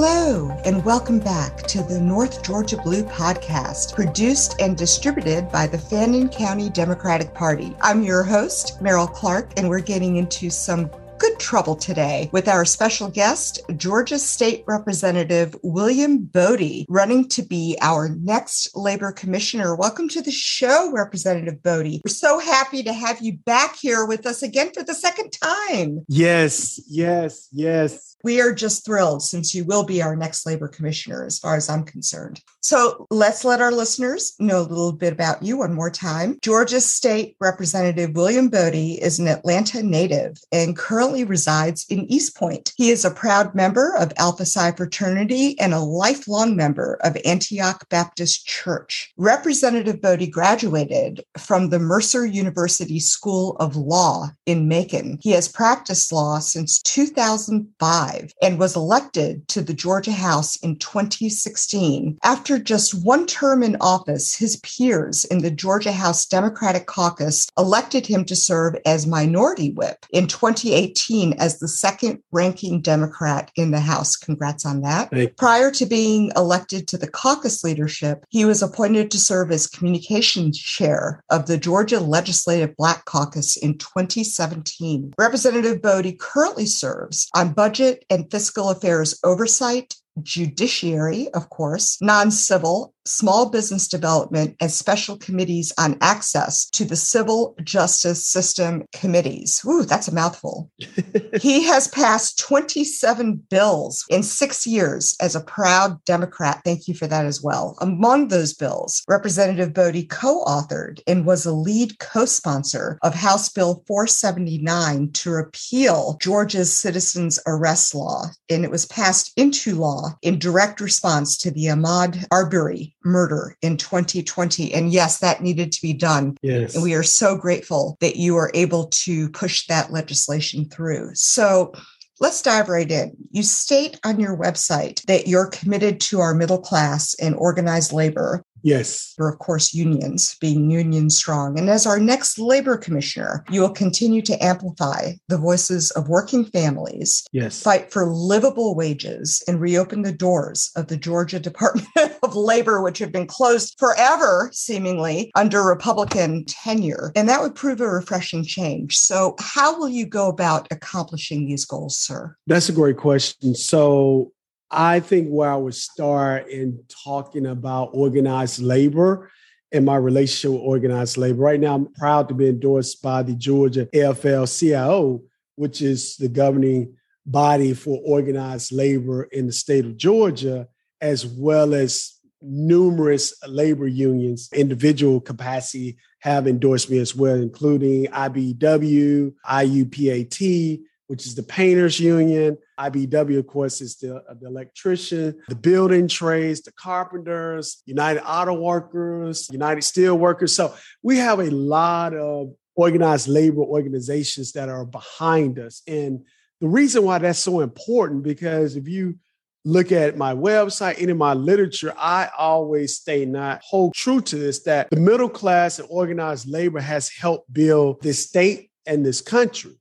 Hello, and welcome back to the North Georgia Blue podcast, produced and distributed by the Fannin County Democratic Party. I'm your host, Meryl Clark, and we're getting into some good trouble today with our special guest, Georgia State Representative William Boddie, running to be our next Labor Commissioner. Welcome to the show, Representative Boddie. We're so happy to have you back here with us again for the second time. Yes, yes, yes. We are just thrilled since you will be our next labor commissioner, as far as I'm concerned. So let's let our listeners know a little bit about you one more time. Georgia State Representative William Boddie is an Atlanta native and currently resides in East Point. He is a proud member of Alpha Psi fraternity and a lifelong member of Antioch Baptist Church. Representative Boddie graduated from the Mercer University School of Law in Macon. He has practiced law since 2005 and was elected to the Georgia House in 2016. After just one term in office, his peers in the Georgia House Democratic Caucus elected him to serve as minority whip in 2018 as the second ranking Democrat in the House. Congrats on that. Prior to being elected to the caucus leadership, he was appointed to serve as communications chair of the Georgia Legislative Black Caucus in 2017. Representative Boddie currently serves on budget and Fiscal Affairs Oversight, Judiciary, of course, non civil, small business development, and special committees on access to the civil justice system committees. Ooh, that's a mouthful. he has passed 27 bills in six years as a proud Democrat. Thank you for that as well. Among those bills, Representative Boddie co authored and was a lead co sponsor of House Bill 479 to repeal Georgia's citizens arrest law. And it was passed into law in direct response to the Ahmaud Arbery murder in 2020. And yes, that needed to be done. Yes. And we are so grateful that you are able to push that legislation through. So Let's dive right in. You state on your website that you're committed to our middle class and organized labor. Yes. For, of course, unions, being union strong. And as our next labor commissioner, you will continue to amplify the voices of working families, yes. fight for livable wages, and reopen the doors of the Georgia Department of Labor, which have been closed forever, seemingly, under Republican tenure. And that would prove a refreshing change. So, how will you go about accomplishing these goals, sir? That's a great question. So, I think where I would start in talking about organized labor and my relationship with organized labor. Right now, I'm proud to be endorsed by the Georgia AFL CIO, which is the governing body for organized labor in the state of Georgia, as well as numerous labor unions, individual capacity have endorsed me as well, including IBEW, IUPAT, which is the painters union. IBEW, of course, is the, the electrician, the building trades, the carpenters, United Auto Workers, United Steel Workers. So we have a lot of organized labor organizations that are behind us. And the reason why that's so important, because if you look at my website and in my literature, I always stay not hold true to this that the middle class and organized labor has helped build this state and this country.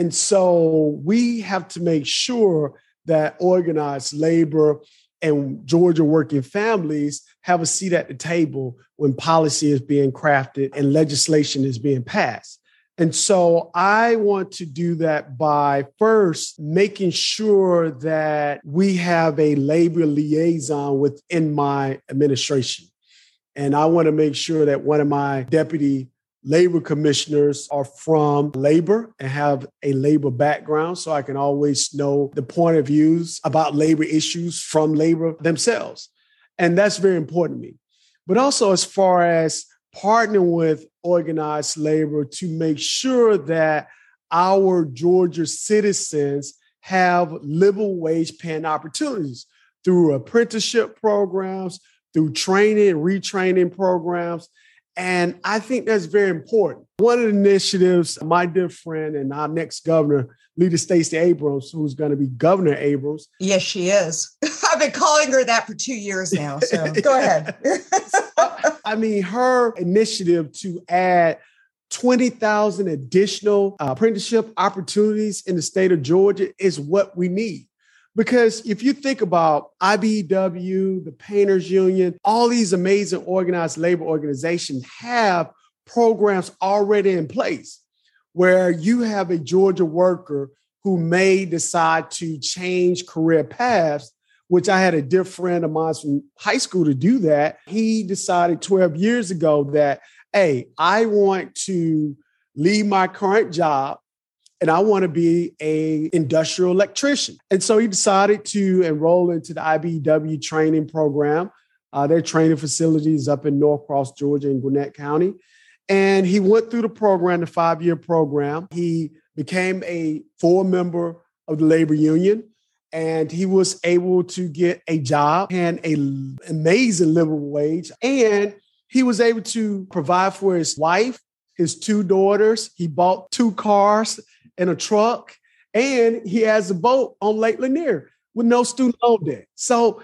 And so we have to make sure that organized labor and Georgia working families have a seat at the table when policy is being crafted and legislation is being passed. And so I want to do that by first making sure that we have a labor liaison within my administration. And I want to make sure that one of my deputy labor commissioners are from labor and have a labor background so I can always know the point of views about labor issues from labor themselves. And that's very important to me. But also, as far as partnering with organized labor to make sure that our Georgia citizens have livable wage paying opportunities through apprenticeship programs, through training, retraining programs, and I think that's very important. One of the initiatives, my dear friend and our next governor, Leader Stacey Abrams, who's going to be Governor Abrams. Yes, she is. I've been calling her that for two years now. So go ahead. I mean, her initiative to add 20,000 additional uh, apprenticeship opportunities in the state of Georgia is what we need. Because if you think about IBEW, the Painters Union, all these amazing organized labor organizations have programs already in place where you have a Georgia worker who may decide to change career paths, which I had a dear friend of mine from high school to do that. He decided 12 years ago that, hey, I want to leave my current job and I want to be a industrial electrician. And so he decided to enroll into the IBEW training program. Uh, their training facilities up in Norcross, Georgia, in Gwinnett County. And he went through the program, the five year program. He became a full member of the labor union and he was able to get a job and an amazing living wage. And he was able to provide for his wife, his two daughters. He bought two cars and a truck, and he has a boat on Lake Lanier with no student loan debt. So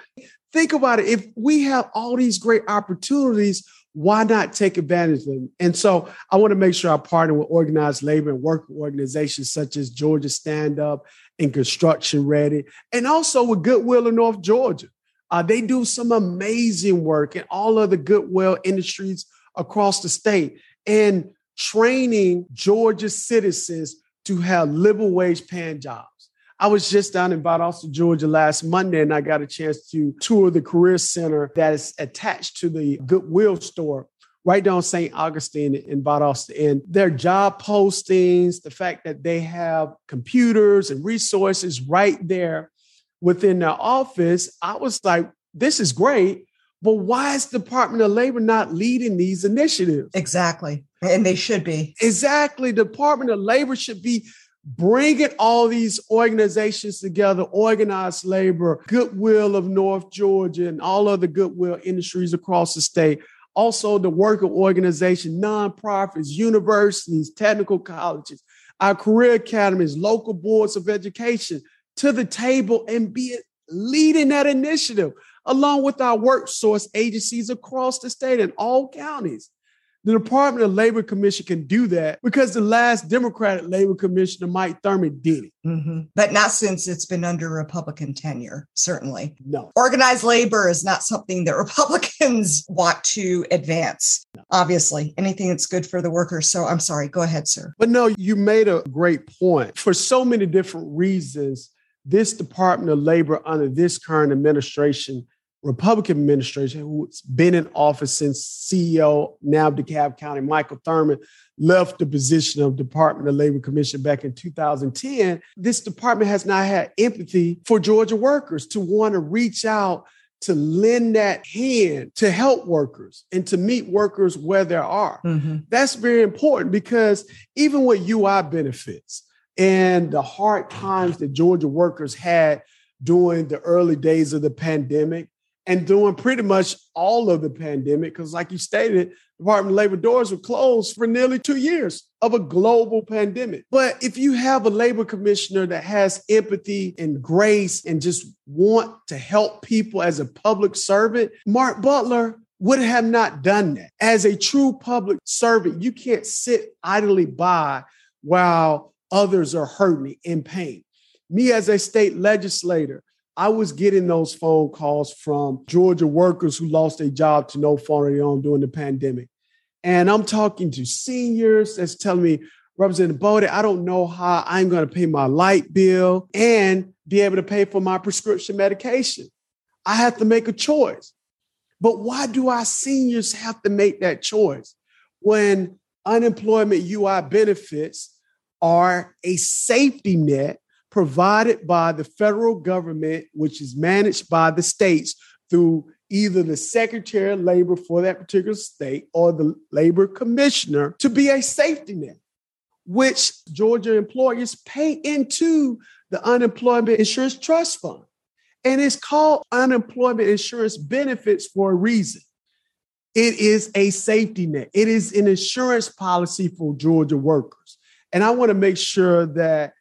think about it. If we have all these great opportunities, why not take advantage of them? And so I want to make sure I partner with organized labor and work organizations such as Georgia Stand Up and Construction Ready, and also with Goodwill in North Georgia. Uh, they do some amazing work in all of the Goodwill industries across the state and training Georgia citizens to have living wage paying jobs. I was just down in Valdosta, Georgia last Monday, and I got a chance to tour the Career Center that is attached to the Goodwill store right down St. Augustine in Valdosta. And their job postings, the fact that they have computers and resources right there within their office, I was like, this is great. But why is the Department of Labor not leading these initiatives? Exactly. And they should be. Exactly. The Department of Labor should be bringing all these organizations together, organized labor, Goodwill of North Georgia, and all other Goodwill industries across the state. Also, the worker organization, nonprofits, universities, technical colleges, our career academies, local boards of education to the table and be leading that initiative along with our work source agencies across the state and all counties. The Department of Labor Commission can do that because the last Democratic Labor Commissioner, Mike Thurmond, did it. Mm-hmm. But not since it's been under Republican tenure, certainly. No. Organized labor is not something that Republicans want to advance, no. obviously. Anything that's good for the workers. So I'm sorry, go ahead, sir. But no, you made a great point. For so many different reasons, this Department of Labor under this current administration Republican administration who's been in office since CEO now DeKalb County, Michael Thurmond, left the position of Department of Labor Commission back in 2010, this department has not had empathy for Georgia workers to want to reach out to lend that hand to help workers and to meet workers where they are. Mm-hmm. That's very important because even with UI benefits and the hard times that Georgia workers had during the early days of the pandemic, and doing pretty much all of the pandemic. Because, like you stated, Department of Labor doors were closed for nearly two years of a global pandemic. But if you have a labor commissioner that has empathy and grace and just want to help people as a public servant, Mark Butler would have not done that. As a true public servant, you can't sit idly by while others are hurting in pain. Me as a state legislator, I was getting those phone calls from Georgia workers who lost their job to no fault of their own during the pandemic. And I'm talking to seniors that's telling me, Representative Boddie, I don't know how I'm going to pay my light bill and be able to pay for my prescription medication. I have to make a choice. But why do our seniors have to make that choice when unemployment UI benefits are a safety net provided by the federal government, which is managed by the states through either the Secretary of Labor for that particular state or the labor commissioner to be a safety net, which Georgia employers pay into the Unemployment Insurance Trust Fund. And it's called unemployment insurance benefits for a reason. It is a safety net, it is an insurance policy for Georgia workers. And I want to make sure that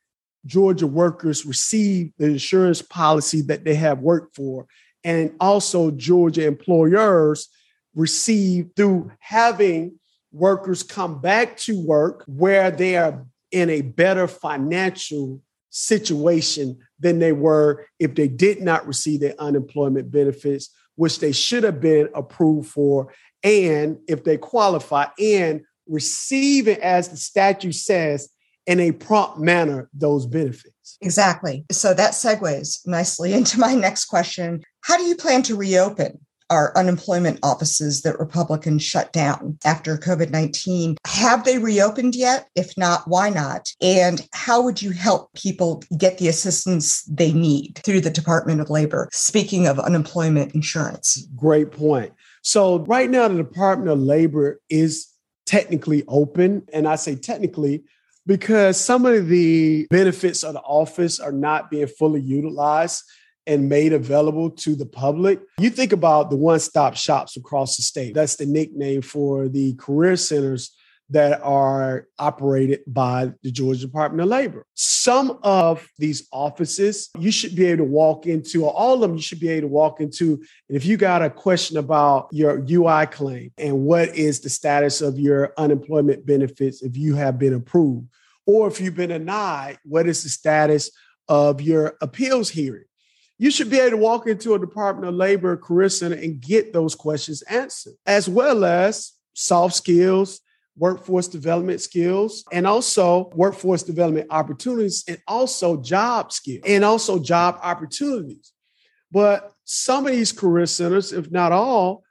Georgia workers receive the insurance policy that they have worked for, and also Georgia employers receive through having workers come back to work where they are in a better financial situation than they were if they did not receive their unemployment benefits, which they should have been approved for, and if they qualify, and receiving, as the statute says, in a prompt manner, those benefits. Exactly. So that segues nicely into my next question. How do you plan to reopen our unemployment offices that Republicans shut down after COVID 19. Have they reopened yet? If not, why not? And how would you help people get the assistance they need through the Department of Labor? Speaking of unemployment insurance. Great point. So, right now, the Department of Labor is technically open. And I say technically because some of the benefits of the office are not being fully utilized and made available to the public. You think about the one stop shops across the state. That's the nickname for the career centers that are operated by the Georgia Department of Labor. Some of these offices you should be able to walk into, or all of them you should be able to walk into. And if you got a question about your UI claim and what is the status of your unemployment benefits if you have been approved, or if you've been denied, what is the status of your appeals hearing? you should be able to walk into a Department of Labor Career Center and get those questions answered, as well as soft skills, workforce development skills, and also workforce development opportunities, and also job skills, and also job opportunities. But some of these career centers, if not all,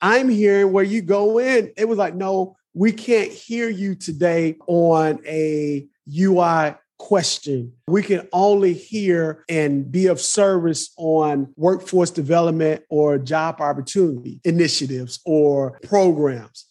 I'm hearing where you go in, it was like, no, we can't hear you today on a UI question. We can only hear and be of service on workforce development or job opportunity initiatives or programs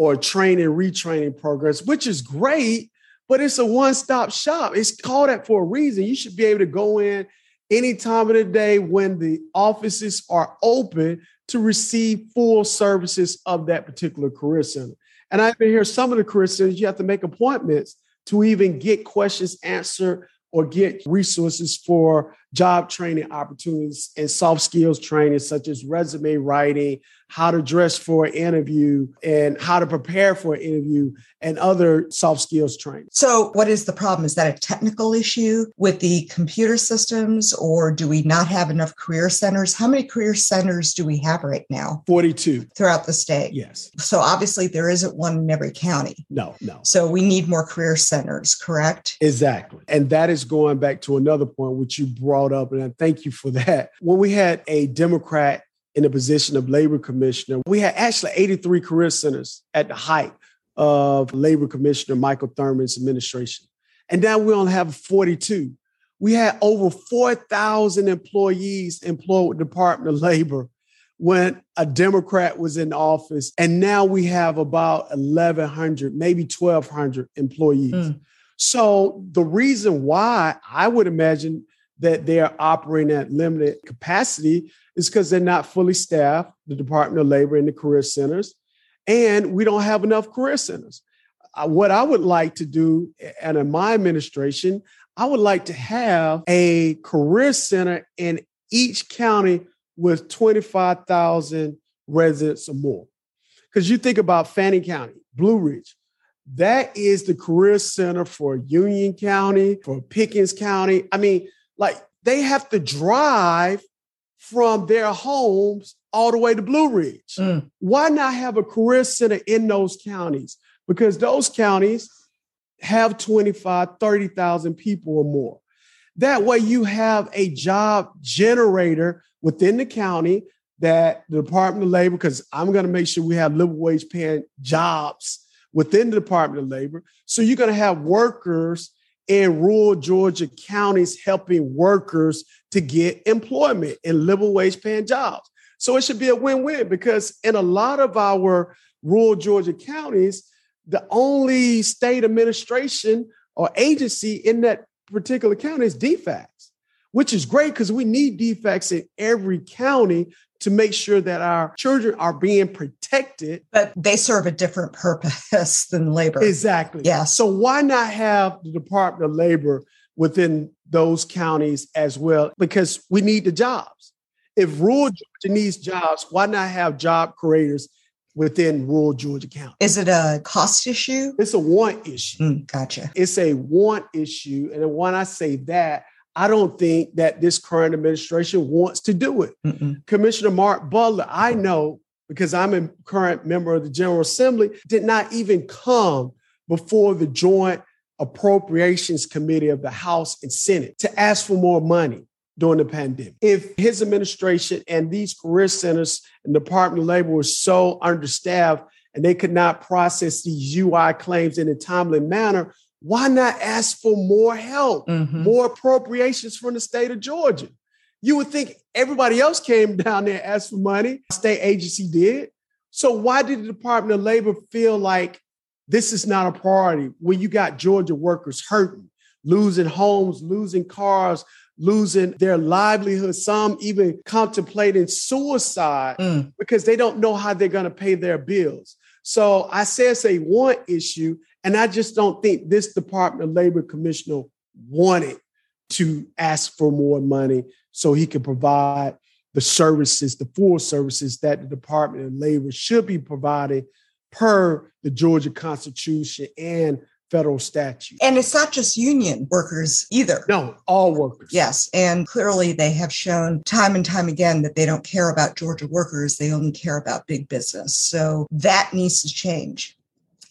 or training, retraining programs, which is great, but it's a one stop shop. It's called that for a reason. You should be able to go in any time of the day when the offices are open to receive full services of that particular career center. And I've been here some of the career centers, you have to make appointments to even get questions answered or get resources for job training opportunities and soft skills training, such as resume writing, how to dress for an interview, and how to prepare for an interview, and other soft skills training. So, what is the problem? Is that a technical issue with the computer systems, or do we not have enough career centers? How many career centers do we have right now? 42 throughout the state. Yes. So, obviously, there isn't one in every county. No, no. So, we need more career centers, correct? Exactly. And that is going back to another point which you brought up, and I thank you for that. When we had a Democrat in the position of labor commissioner, we had actually 83 career centers at the height of labor commissioner Michael Thurmond's administration. And now we only have 42. We had over 4,000 employees employed with the Department of Labor when a Democrat was in office. And now we have about 1,100, maybe 1,200 employees. Mm. So the reason why I would imagine that they are operating at limited capacity is because they're not fully staffed, the Department of Labor and the career centers, and we don't have enough career centers. Uh, what I would like to do, and in my administration, I would like to have a career center in each county with 25,000 residents or more. Because you think about Fannin County, Blue Ridge, that is the career center for Union County, for Pickens County. I mean, like they have to drive from their homes all the way to Blue Ridge. Mm. Why not have a career center in those counties? Because those counties have 25, 30,000 people or more. That way you have a job generator within the county that the Department of Labor, because I'm going to make sure we have living wage paying jobs within the Department of Labor. So you're going to have workers in rural Georgia counties helping workers to get employment in living wage paying jobs. So it should be a win win because in a lot of our rural Georgia counties, the only state administration or agency in that particular county is DFACS, which is great because we need DFACS in every county to make sure that our children are being protected. But they serve a different purpose than labor. Exactly. Yeah. So why not have the Department of Labor within those counties as well? Because we need the jobs. If rural Georgia needs jobs, why not have job creators within rural Georgia County. Is it a cost issue? It's a want issue. Mm, gotcha. It's a want issue. And when I say that, I don't think that this current administration wants to do it. Mm-mm. Commissioner Mark Butler, I know because I'm a current member of the General Assembly, did not even come before the Joint Appropriations Committee of the House and Senate to ask for more money during the pandemic. If his administration and these career centers and Department of Labor were so understaffed and they could not process these UI claims in a timely manner, why not ask for more help, mm-hmm. more appropriations from the state of Georgia? You would think everybody else came down there and asked for money. State agency did. So why did the Department of Labor feel like this is not a priority when you got Georgia workers hurting, losing homes, losing cars, losing their livelihood, some even contemplating suicide mm. because they don't know how they're going to pay their bills. So I say it's a want issue, and I just don't think this Department of Labor commissioner wanted to ask for more money so he could provide the services, the full services that the Department of Labor should be providing per the Georgia Constitution and federal statute. And it's not just union workers either. No, all workers. Yes. And clearly they have shown time and time again that they don't care about Georgia workers, they only care about big business. So that needs to change.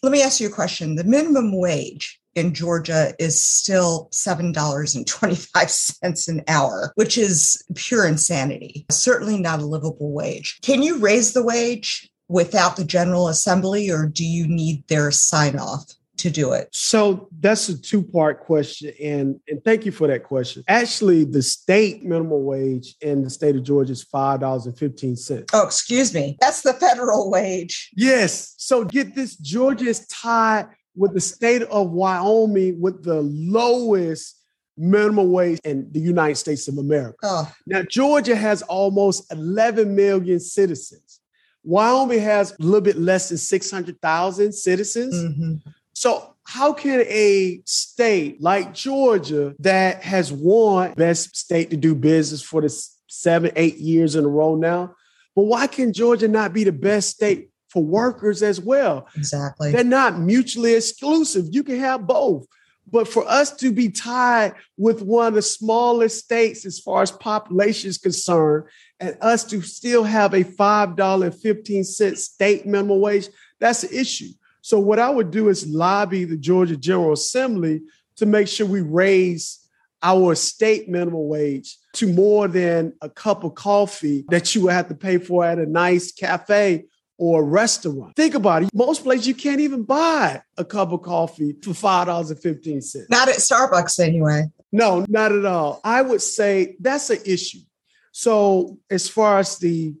Let me ask you a question. The minimum wage in Georgia is still $7.25 an hour, which is pure insanity. Certainly not a livable wage. Can you raise the wage without the General Assembly, or do you need their sign off? To do it? So that's a two part question. And, and thank you for that question. Actually, the state minimum wage in the state of Georgia is $5.15. Oh, excuse me. That's the federal wage. Yes. So get this Georgia is tied with the state of Wyoming with the lowest minimum wage in the United States of America. Oh. Now, Georgia has almost 11 million citizens. Wyoming has a little bit less than 600,000 citizens. Mm-hmm. So, how can a state like Georgia that has won best state to do business for the seven, eight years in a row now, but why can Georgia not be the best state for workers as well? Exactly. They're not mutually exclusive. You can have both. But for us to be tied with one of the smallest states as far as population is concerned, and us to still have a $5.15 state minimum wage, that's the issue. So, what I would do is lobby the Georgia General Assembly to make sure we raise our state minimum wage to more than a cup of coffee that you would have to pay for at a nice cafe or a restaurant. Think about it. Most places you can't even buy a cup of coffee for $5.15. Not at Starbucks, anyway. No, not at all. I would say that's an issue. So, as far as the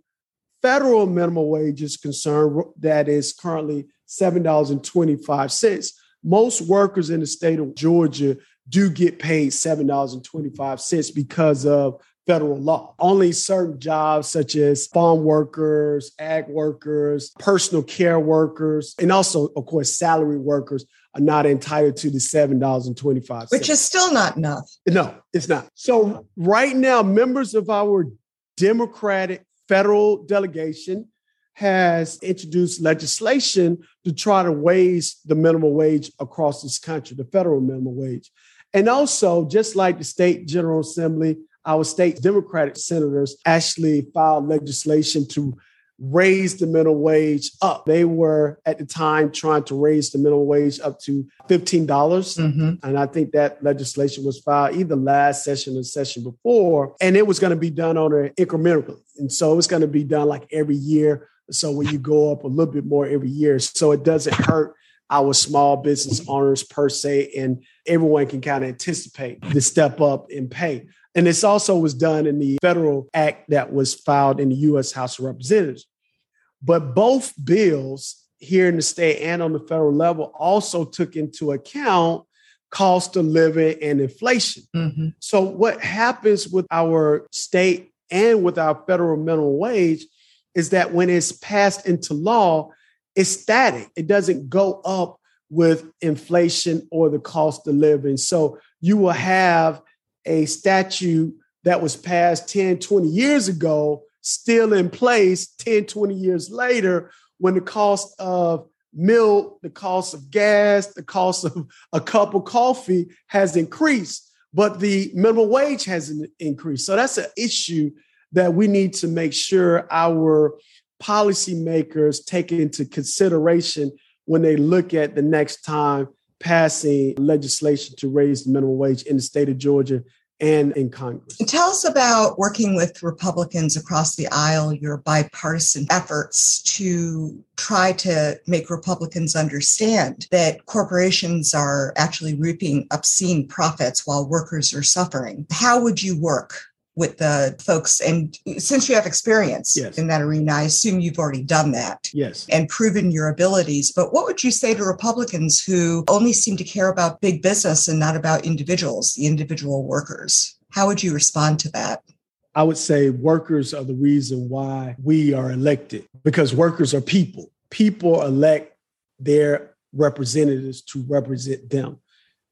federal minimum wage is concerned, that is currently $7.25. Most workers in the state of Georgia do get paid $7.25 because of federal law. Only certain jobs, such as farm workers, ag workers, personal care workers, and also, of course, salary workers, are not entitled to the $7.25. Which is still not enough. No, it's not. So, right now, members of our Democratic federal delegation has introduced legislation to try to raise the minimum wage across this country, the federal minimum wage. And also, just like the state general assembly, our state Democratic senators actually filed legislation to raise the minimum wage up. They were at the time trying to raise the minimum wage up to 15. dollars mm hmm And I think that legislation was filed either last session or session before. And it was going to be done on an incrementally. And so it's going to be done like every year. So when you go up a little bit more every year, so it doesn't hurt our small business owners per se, and everyone can kind of anticipate the step up in pay. And this also was done in the federal act that was filed in the US House of Representatives. But both bills here in the state and on the federal level also took into account cost of living and inflation. Mm-hmm. So, what happens with our state and with our federal minimum wage is that when it's passed into law, it's static. It doesn't go up with inflation or the cost of living. So, you will have a statute that was passed 10, 20 years ago still in place 10, 20 years later when the cost of milk, the cost of gas, the cost of a cup of coffee has increased, but the minimum wage hasn't increased. So that's an issue that we need to make sure our policymakers take into consideration when they look at the next time passing legislation to raise the minimum wage in the state of Georgia and in Congress. Tell us about working with Republicans across the aisle, your bipartisan efforts to try to make Republicans understand that corporations are actually reaping obscene profits while workers are suffering. How would you work with the folks. And since you have experience yes. in that arena, I assume you've already done that. Yes. And proven your abilities. But what would you say to Republicans who only seem to care about big business and not about individuals, the individual workers? How would you respond to that? I would say workers are the reason why we are elected because workers are people. People elect their representatives to represent them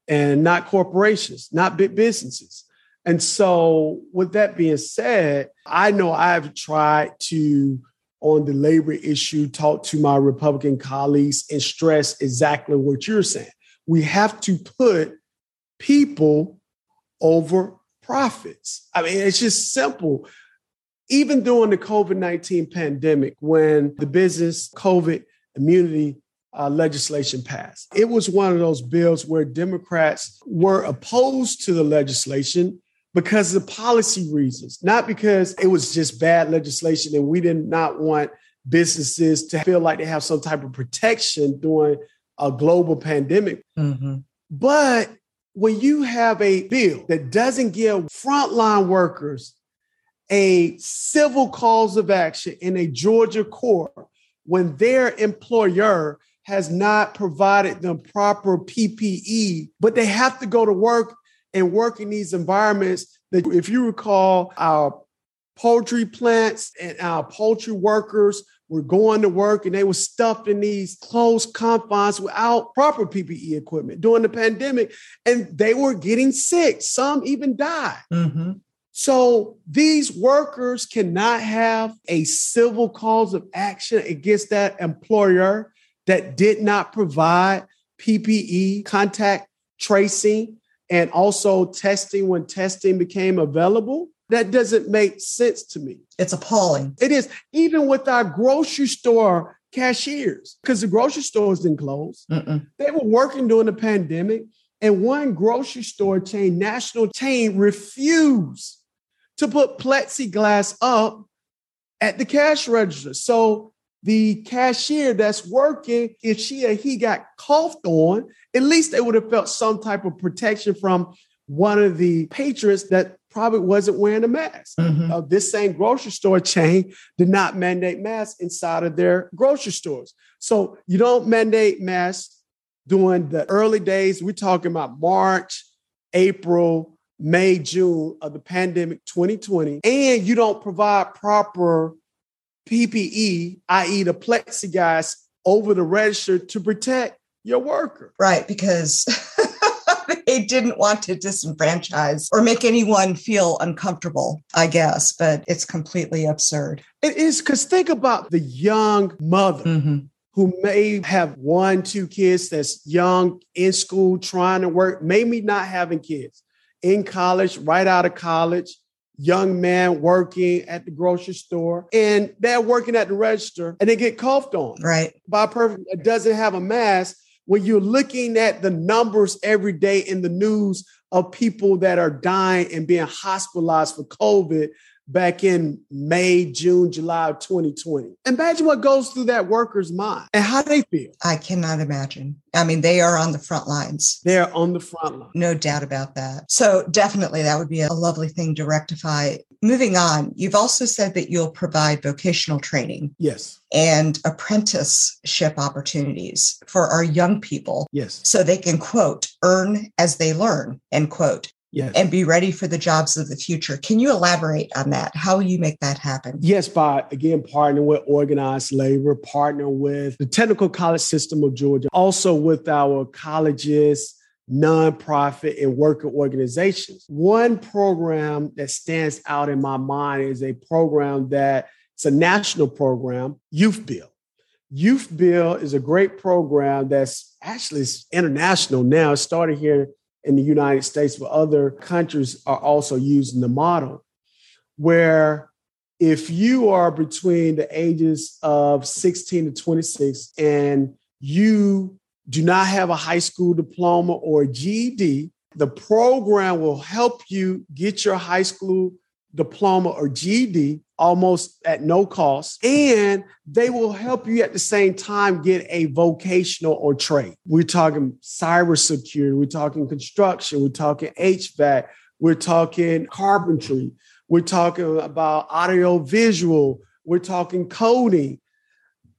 and not corporations, not big businesses. And so, with that being said, I know I've tried to, on the labor issue, talk to my Republican colleagues and stress exactly what you're saying. We have to put people over profits. I mean, it's just simple. Even during the COVID 19 pandemic, when the business COVID immunity uh, legislation passed, it was one of those bills where Democrats were opposed to the legislation because of policy reasons, not because it was just bad legislation and we did not want businesses to feel like they have some type of protection during a global pandemic. Mm-hmm. But when you have a bill that doesn't give frontline workers a civil cause of action in a Georgia court when their employer has not provided them proper PPE, but they have to go to work and work in these environments that, if you recall, our poultry plants and our poultry workers were going to work and they were stuffed in these closed confines without proper PPE equipment during the pandemic, and they were getting sick. Some even died. Mm-hmm. So these workers cannot have a civil cause of action against that employer that did not provide PPE, contact tracing, and also testing when testing became available. That doesn't make sense to me. It's appalling. It is. Even with our grocery store cashiers, because the grocery stores didn't close. Mm-mm. They were working during the pandemic. And one grocery store chain, national chain, refused to put plexiglass up at the cash register. So the cashier that's working, if she or he got coughed on, at least they would have felt some type of protection from one of the patrons that probably wasn't wearing a mask. Mm-hmm. Uh, this same grocery store chain did not mandate masks inside of their grocery stores. So you don't mandate masks during the early days. We're talking about March, April, May, June of the pandemic 2020, and you don't provide proper PPE, i.e., the plexiglass over the register to protect your worker. Right, because they didn't want to disenfranchise or make anyone feel uncomfortable, I guess, but it's completely absurd. It is because think about the young mother. Mm-hmm. Who may have one, two kids that's young in school, trying to work, maybe not having kids in college, right out of college, young man working at the grocery store and they're working at the register and they get coughed on. Right. By a person that doesn't have a mask. When you're looking at the numbers every day in the news of people that are dying and being hospitalized for COVID, back in May, June, July of 2020. Imagine what goes through that worker's mind and how they feel. I cannot imagine. I mean, they are on the front lines. They are on the front line. No doubt about that. So, definitely, that would be a lovely thing to rectify. Moving on, you've also said that you'll provide vocational training. Yes. And apprenticeship opportunities for our young people. Yes. So they can, quote, earn as they learn, end quote yes. and be ready for the jobs of the future. Can you elaborate on that? How will you make that happen? Yes, by again partnering with organized labor, partnering with the technical college system of Georgia, also with our colleges, nonprofit and worker organizations. One program that stands out in my mind is a program that it's a national program, Youth Build. Youth Build is a great program that's actually international now. It started here in the United States, but other countries are also using the model where if you are between the ages of 16 to 26 and you do not have a high school diploma or GED, the program will help you get your high school diploma or GED almost at no cost. And they will help you at the same time get a vocational or trade. We're talking cybersecurity, we're talking construction, we're talking HVAC, we're talking carpentry, we're talking about audio visual, we're talking coding.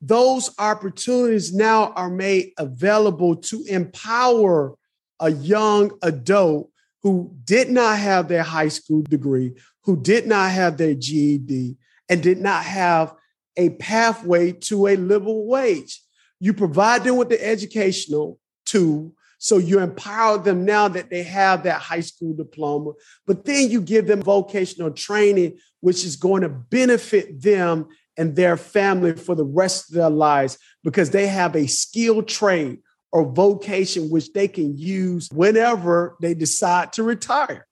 Those opportunities now are made available to empower a young adult who did not have their high school degree, who did not have their GED, and did not have a pathway to a livable wage. You provide them with the educational tool. So you empower them now that they have that high school diploma, but then you give them vocational training, which is going to benefit them and their family for the rest of their lives because they have a skilled trade or vocation which they can use whenever they decide to retire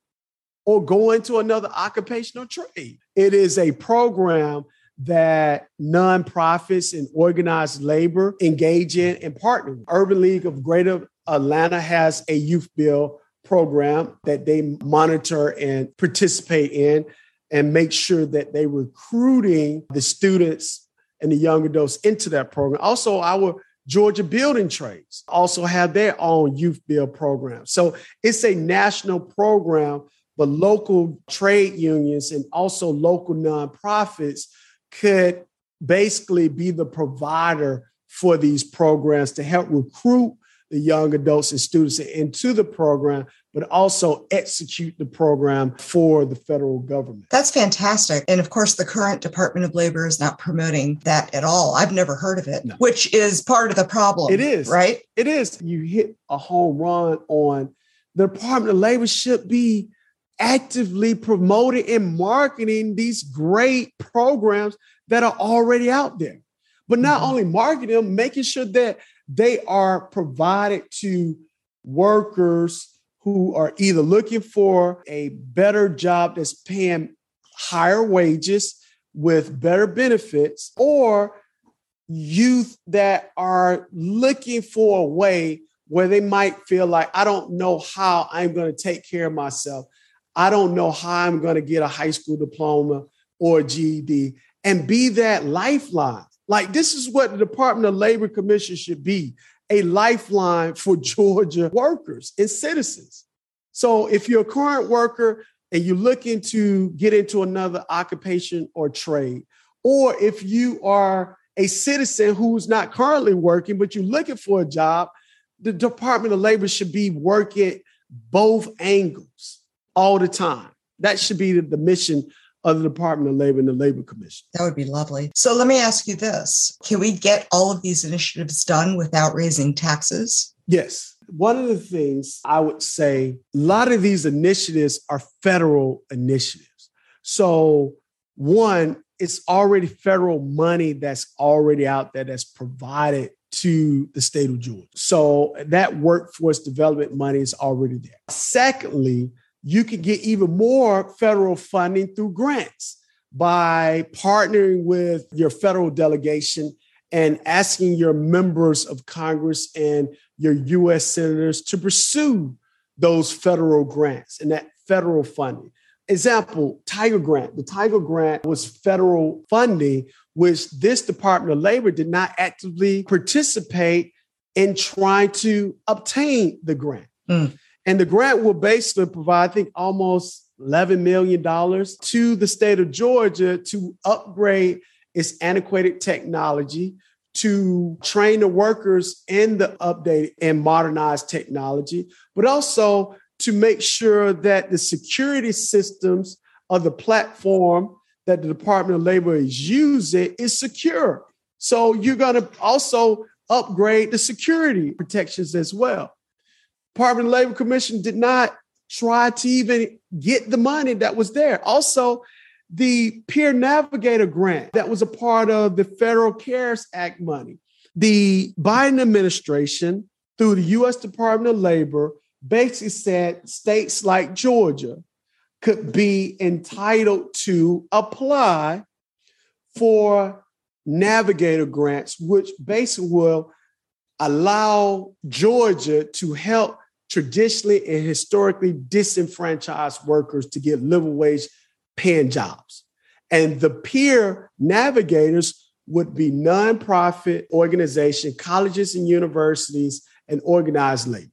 or go into another occupational trade. It is a program that nonprofits and organized labor engage in and partner. Urban League of Greater Atlanta has a youth build program that they monitor and participate in and make sure that they recruiting the students and the young adults into that program. Also, our Georgia Building Trades also have their own youth build program. So it's a national program, but local trade unions and also local nonprofits could basically be the provider for these programs to help recruit the young adults and students into the program, but also execute the program for the federal government. That's fantastic. And of course, the current Department of Labor is not promoting that at all. I've never heard of it, no. which is part of the problem. It is. Right? It is. You hit a home run on the Department of Labor should be actively promoting and marketing these great programs that are already out there. But not mm-hmm. only marketing them, making sure that they are provided to workers who are either looking for a better job that's paying higher wages with better benefits or youth that are looking for a way where they might feel like, I don't know how I'm going to take care of myself. I don't know how I'm going to get a high school diploma or GED and be that lifeline. Like this is what the Department of Labor Commission should be a lifeline for Georgia workers and citizens. So if you're a current worker and you're looking to get into another occupation or trade, or if you are a citizen who's not currently working, but you're looking for a job, the Department of Labor should be working both angles all the time. That should be the, mission of the Department of Labor and the Labor Commission. That would be lovely. So let me ask you this Can we get all of these initiatives done without raising taxes? Yes. One of the things I would say, a lot of these initiatives are federal initiatives. So, one, it's already federal money that's already out there that's provided to the state of Georgia. So that workforce development money is already there. Secondly, you can get even more federal funding through grants by partnering with your federal delegation and asking your members of Congress and your US senators to pursue those federal grants and that federal funding. Example, Tiger Grant. The Tiger Grant was federal funding, which this Department of Labor did not actively participate in trying to obtain the grant. Mm. And the grant will basically provide, I think, almost $11 million to the state of Georgia to upgrade its antiquated technology, to train the workers in the updated and modernized technology, but also to make sure that the security systems of the platform that the Department of Labor is using is secure. So you're going to also upgrade the security protections as well. Department of Labor Commission did not try to even get the money that was there. Also, the Peer Navigator grant that was a part of the Federal CARES Act money. the Biden administration, through the US Department of Labor, basically said states like Georgia could be entitled to apply for navigator grants, which basically will allow Georgia to help traditionally and historically disenfranchised workers to get livable wage paying jobs. And the peer navigators would be nonprofit organization, colleges and universities, and organized labor.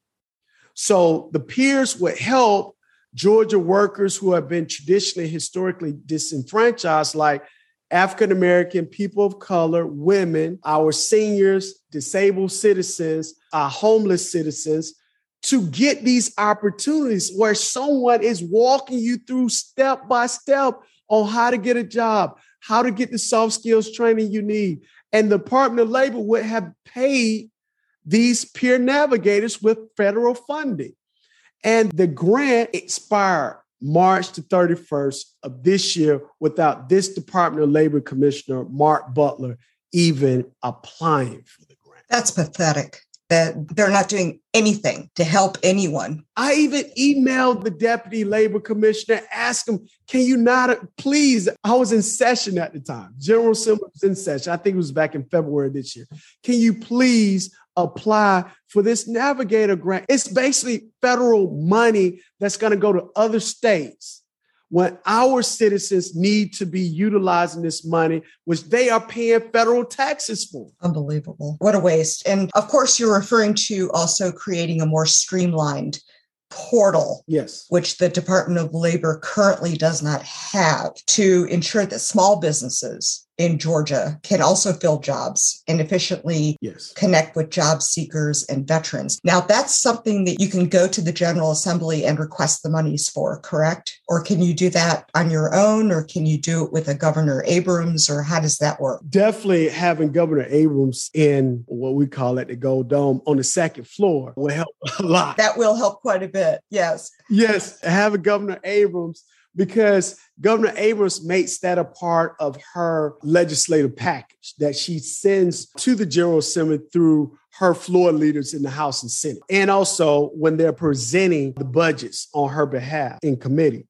So the peers would help Georgia workers who have been traditionally, historically disenfranchised, like African American, people of color, women, our seniors, disabled citizens, our homeless citizens, to get these opportunities where someone is walking you through step by step on how to get a job, how to get the soft skills training you need. And the Department of Labor would have paid these peer navigators with federal funding. And the grant expired March the 31st of this year without this Department of Labor Commissioner, Mark Butler, even applying for the grant. That's pathetic that they're not doing anything to help anyone. I even emailed the deputy labor commissioner, asked him, can you not please? I was in session at the time. General Assembly was in session. I think it was back in February this year. Can you please apply for this navigator grant? It's basically federal money that's going to go to other states when our citizens need to be utilizing this money, which they are paying federal taxes for. Unbelievable. What a waste. And of course, you're referring to also creating a more streamlined portal, yes, which the Department of Labor currently does not have to ensure that small businesses in Georgia can also fill jobs and efficiently yes. connect with job seekers and veterans. Now, that's something that you can go to the General Assembly and request the monies for, correct? Or can you do that on your own, or can you do it with a Governor Abrams, or how does that work? Definitely having Governor Abrams in what we call it the Gold Dome on the second floor will help a lot. That will help quite a bit. Yes. Yes. Having Governor Abrams because Governor Abrams makes that a part of her legislative package that she sends to the General Assembly through her floor leaders in the House and Senate, and also when they're presenting the budgets on her behalf in committee.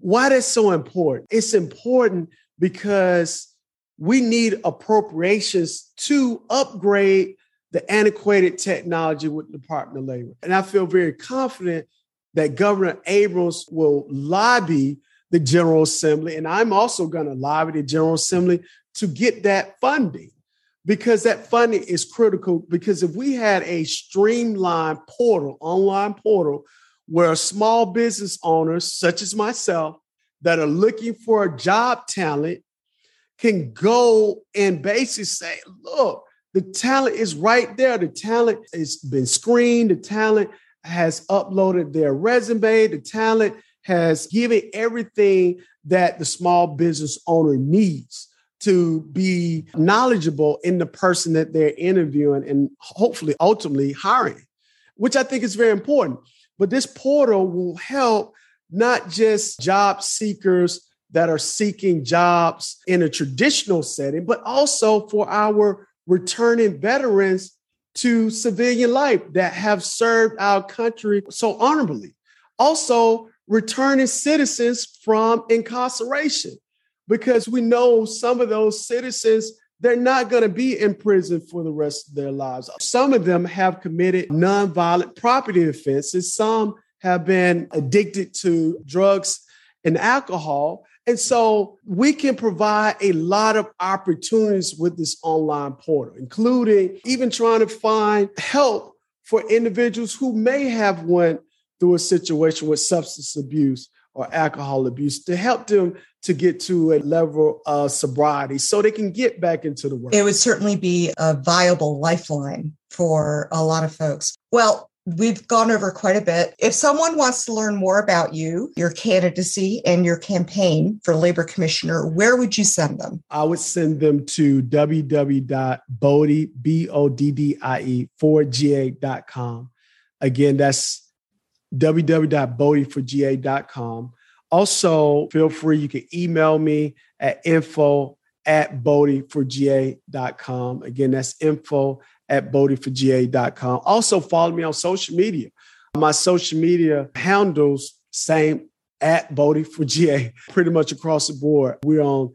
Why that's so important? It's important because we need appropriations to upgrade the antiquated technology with the Department of Labor. And I feel very confident that Governor Abrams will lobby the General Assembly, and I'm also going to lobby the General Assembly to get that funding because that funding is critical. Because if we had a streamlined portal, online portal, where small business owners, such as myself, that are looking for a job talent can go and basically say, look, the talent is right there. The talent has been screened. The talent has uploaded their resume, the talent has given everything that the small business owner needs to be knowledgeable in the person that they're interviewing and hopefully ultimately hiring, which I think is very important. But this portal will help not just job seekers that are seeking jobs in a traditional setting, but also for our returning veterans to civilian life that have served our country so honorably. Also, returning citizens from incarceration, because we know some of those citizens, they're not going to be in prison for the rest of their lives. Some of them have committed nonviolent property offenses, some have been addicted to drugs and alcohol. And so we can provide a lot of opportunities with this online portal, including even trying to find help for individuals who may have went through a situation with substance abuse or alcohol abuse to help them to get to a level of sobriety so they can get back into the world. It would certainly be a viable lifeline for a lot of folks. Well, We've gone over quite a bit. If someone wants to learn more about you, your candidacy, and your campaign for labor commissioner, where would you send them? I would send them to www.boddie, B-O-D-D-I-E, for GA.com. Again, that's www.boddieforga.com. Also, feel free, you can email me at info at boddieforga.com. Again, that's info at boddieforga.com. Also, follow me on social media. My social media handles, same at Boddie pretty much across the board. We're on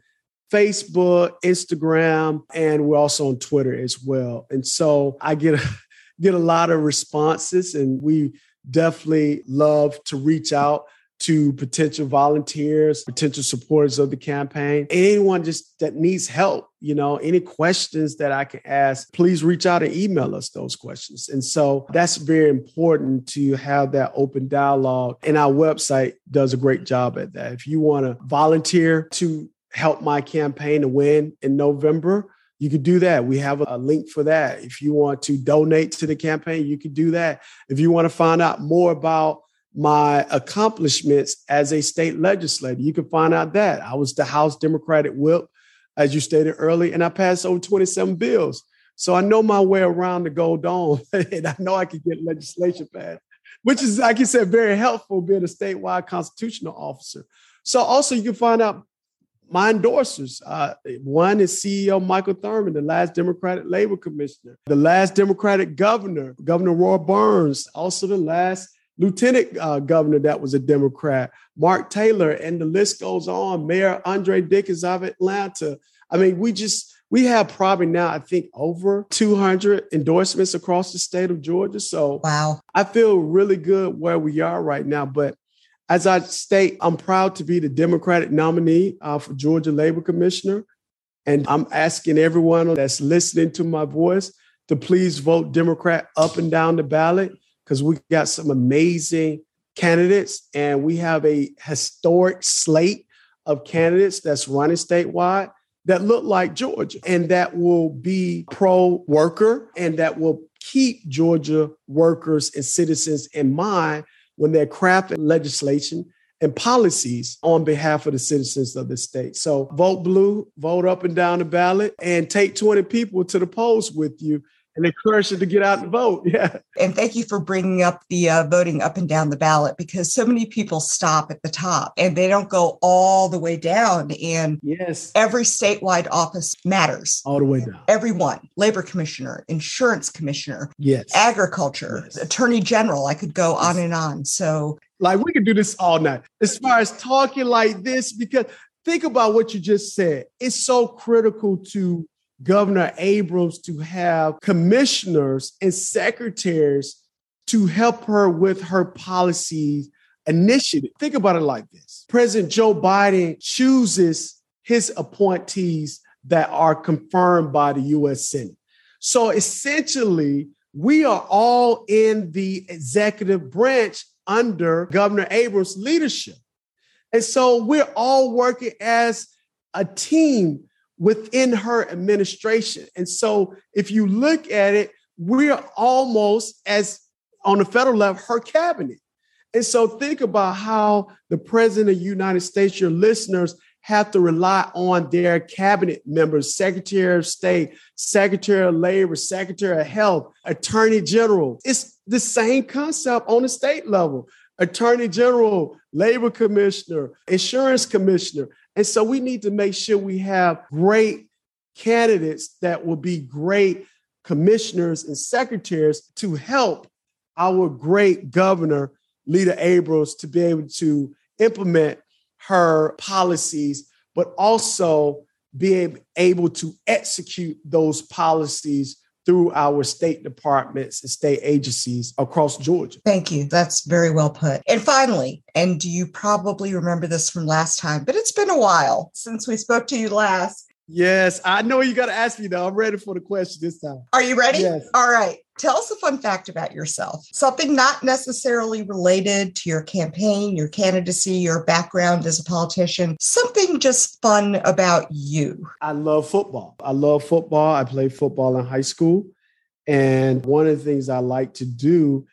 Facebook, Instagram, and we're also on Twitter as well. And so I get a, get a lot of responses, and we definitely love to reach out to potential volunteers, potential supporters of the campaign, anyone just that needs help, you know, any questions that I can ask, please reach out and email us those questions. And so that's very important to have that open dialogue. And our website does a great job at that. If you want to volunteer to help my campaign to win in November, you could do that. We have a link for that. If you want to donate to the campaign, you could do that. If you want to find out more about my accomplishments as a state legislator. You can find out that I was the House Democratic whip, as you stated earlier, and I passed over 27 bills. So I know my way around the gold dome, and I know I can get legislation passed, which is, like you said, very helpful being a statewide constitutional officer. So also you can find out my endorsers. Uh, one is CEO Michael Thurmond, the last Democratic Labor Commissioner, the last Democratic governor, Governor Roy Barnes, also the last lieutenant uh, governor that was a Democrat, Mark Taylor, and the list goes on. Mayor Andre Dickens of Atlanta. I mean, we just we have probably now I think over 200 endorsements across the state of Georgia. So wow, I feel really good where we are right now. But as I state, I'm proud to be the Democratic nominee uh, for Georgia Labor Commissioner. And I'm asking everyone that's listening to my voice to please vote Democrat up and down the ballot because we got some amazing candidates and we have a historic slate of candidates that's running statewide that look like Georgia and that will be pro worker and that will keep Georgia workers and citizens in mind when they're crafting legislation and policies on behalf of the citizens of the state. So vote blue, vote up and down the ballot, and take 20 people to the polls with you and encourage them to get out and vote. Yeah. And thank you for bringing up the uh, voting up and down the ballot because so many people stop at the top and they don't go all the way down. And yes, every statewide office matters. All the way down. Everyone, labor commissioner, insurance commissioner, yes, agriculture, yes. attorney general. I could go on and on. So like we could do this all night as far as talking like this because think about what you just said. It's so critical to Governor Abrams to have commissioners and secretaries to help her with her policies initiative. Think about it like this President Joe Biden chooses his appointees that are confirmed by the US Senate. So essentially, we are all in the executive branch under Governor Abrams' leadership. And so we're all working as a team within her administration. And so if you look at it, we're almost as on the federal level, her cabinet. And so think about how the president of the United States, your listeners, have to rely on their cabinet members, Secretary of State, Secretary of Labor, Secretary of Health, Attorney General. It's the same concept on the state level. Attorney General, Labor Commissioner, Insurance Commissioner. And so we need to make sure we have great candidates that will be great commissioners and secretaries to help our great governor, Leta Abrams, to be able to implement her policies, but also be able to execute those policies through our state departments and state agencies across Georgia. Thank you. That's very well put. And finally, and you probably remember this from last time, but it's been a while since we spoke to you last. Yes, I know you got to ask me though. I'm ready for the question this time. Are you ready? Yes. All right. Tell us a fun fact about yourself. Something not necessarily related to your campaign, your candidacy, your background as a politician. Something just fun about you. I love football. I love football. I played football in high school. And one of the things I like to do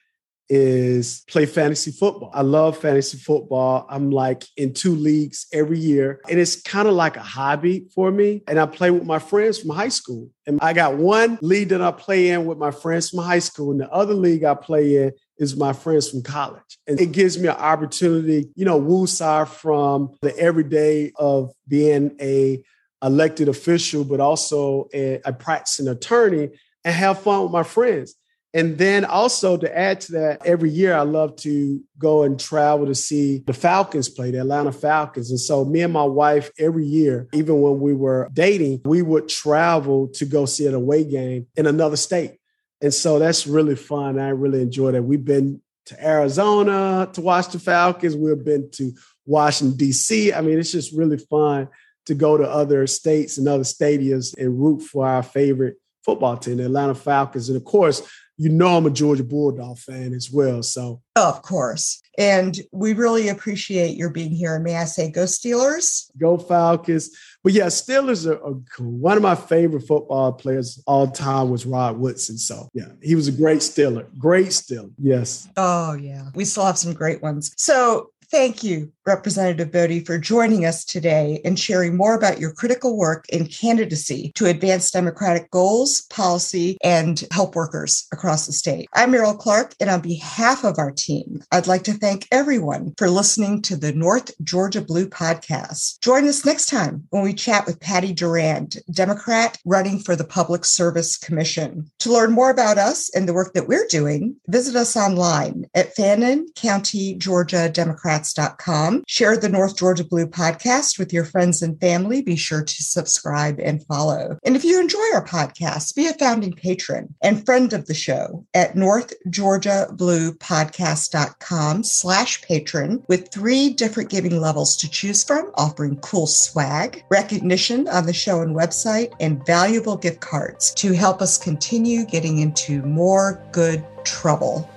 is play fantasy football. I love fantasy football. I'm like in two leagues every year, and it's kind of like a hobby for me. And I play with my friends from high school. And I got one league that I play in with my friends from high school, and the other league I play in is my friends from college. And it gives me an opportunity, you know, woosah from the everyday of being a elected official, but also a, a practicing attorney and have fun with my friends. And then also to add to that, every year I love to go and travel to see the Falcons play, the Atlanta Falcons. And so me and my wife, every year, even when we were dating, we would travel to go see an away game in another state. And so that's really fun. I really enjoy that. We've been to Arizona to watch the Falcons. We've been to Washington, D.C. I mean, it's just really fun to go to other states and other stadiums and root for our favorite football team, the Atlanta Falcons. And of course, you know I'm a Georgia Bulldog fan as well. So of course. And we really appreciate your being here. And may I say, go Steelers? Go Falcons. But yeah, Steelers are, are cool. One of my favorite football players all time was Rod Woodson. So yeah, he was a great Steeler. Great Steeler. Yes. Oh yeah. We still have some great ones. So Thank you, Representative Boddie, for joining us today and sharing more about your critical work in candidacy to advance Democratic goals, policy, and help workers across the state. I'm Meryl Clark, and on behalf of our team, I'd like to thank everyone for listening to the North Georgia Blue podcast. Join us next time when we chat with Patty Durand, Democrat running for the Public Service Commission. To learn more about us and the work that we're doing, visit us online at Fannin County, Georgia Democrat Democrats.com. Share the North Georgia Blue podcast with your friends and family. Be sure to subscribe and follow. And if you enjoy our podcast, be a founding patron and friend of the show at North Georgia Blue Podcast.com slash patron with three different giving levels to choose from, offering cool swag, recognition on the show and website, and valuable gift cards to help us continue getting into more good trouble.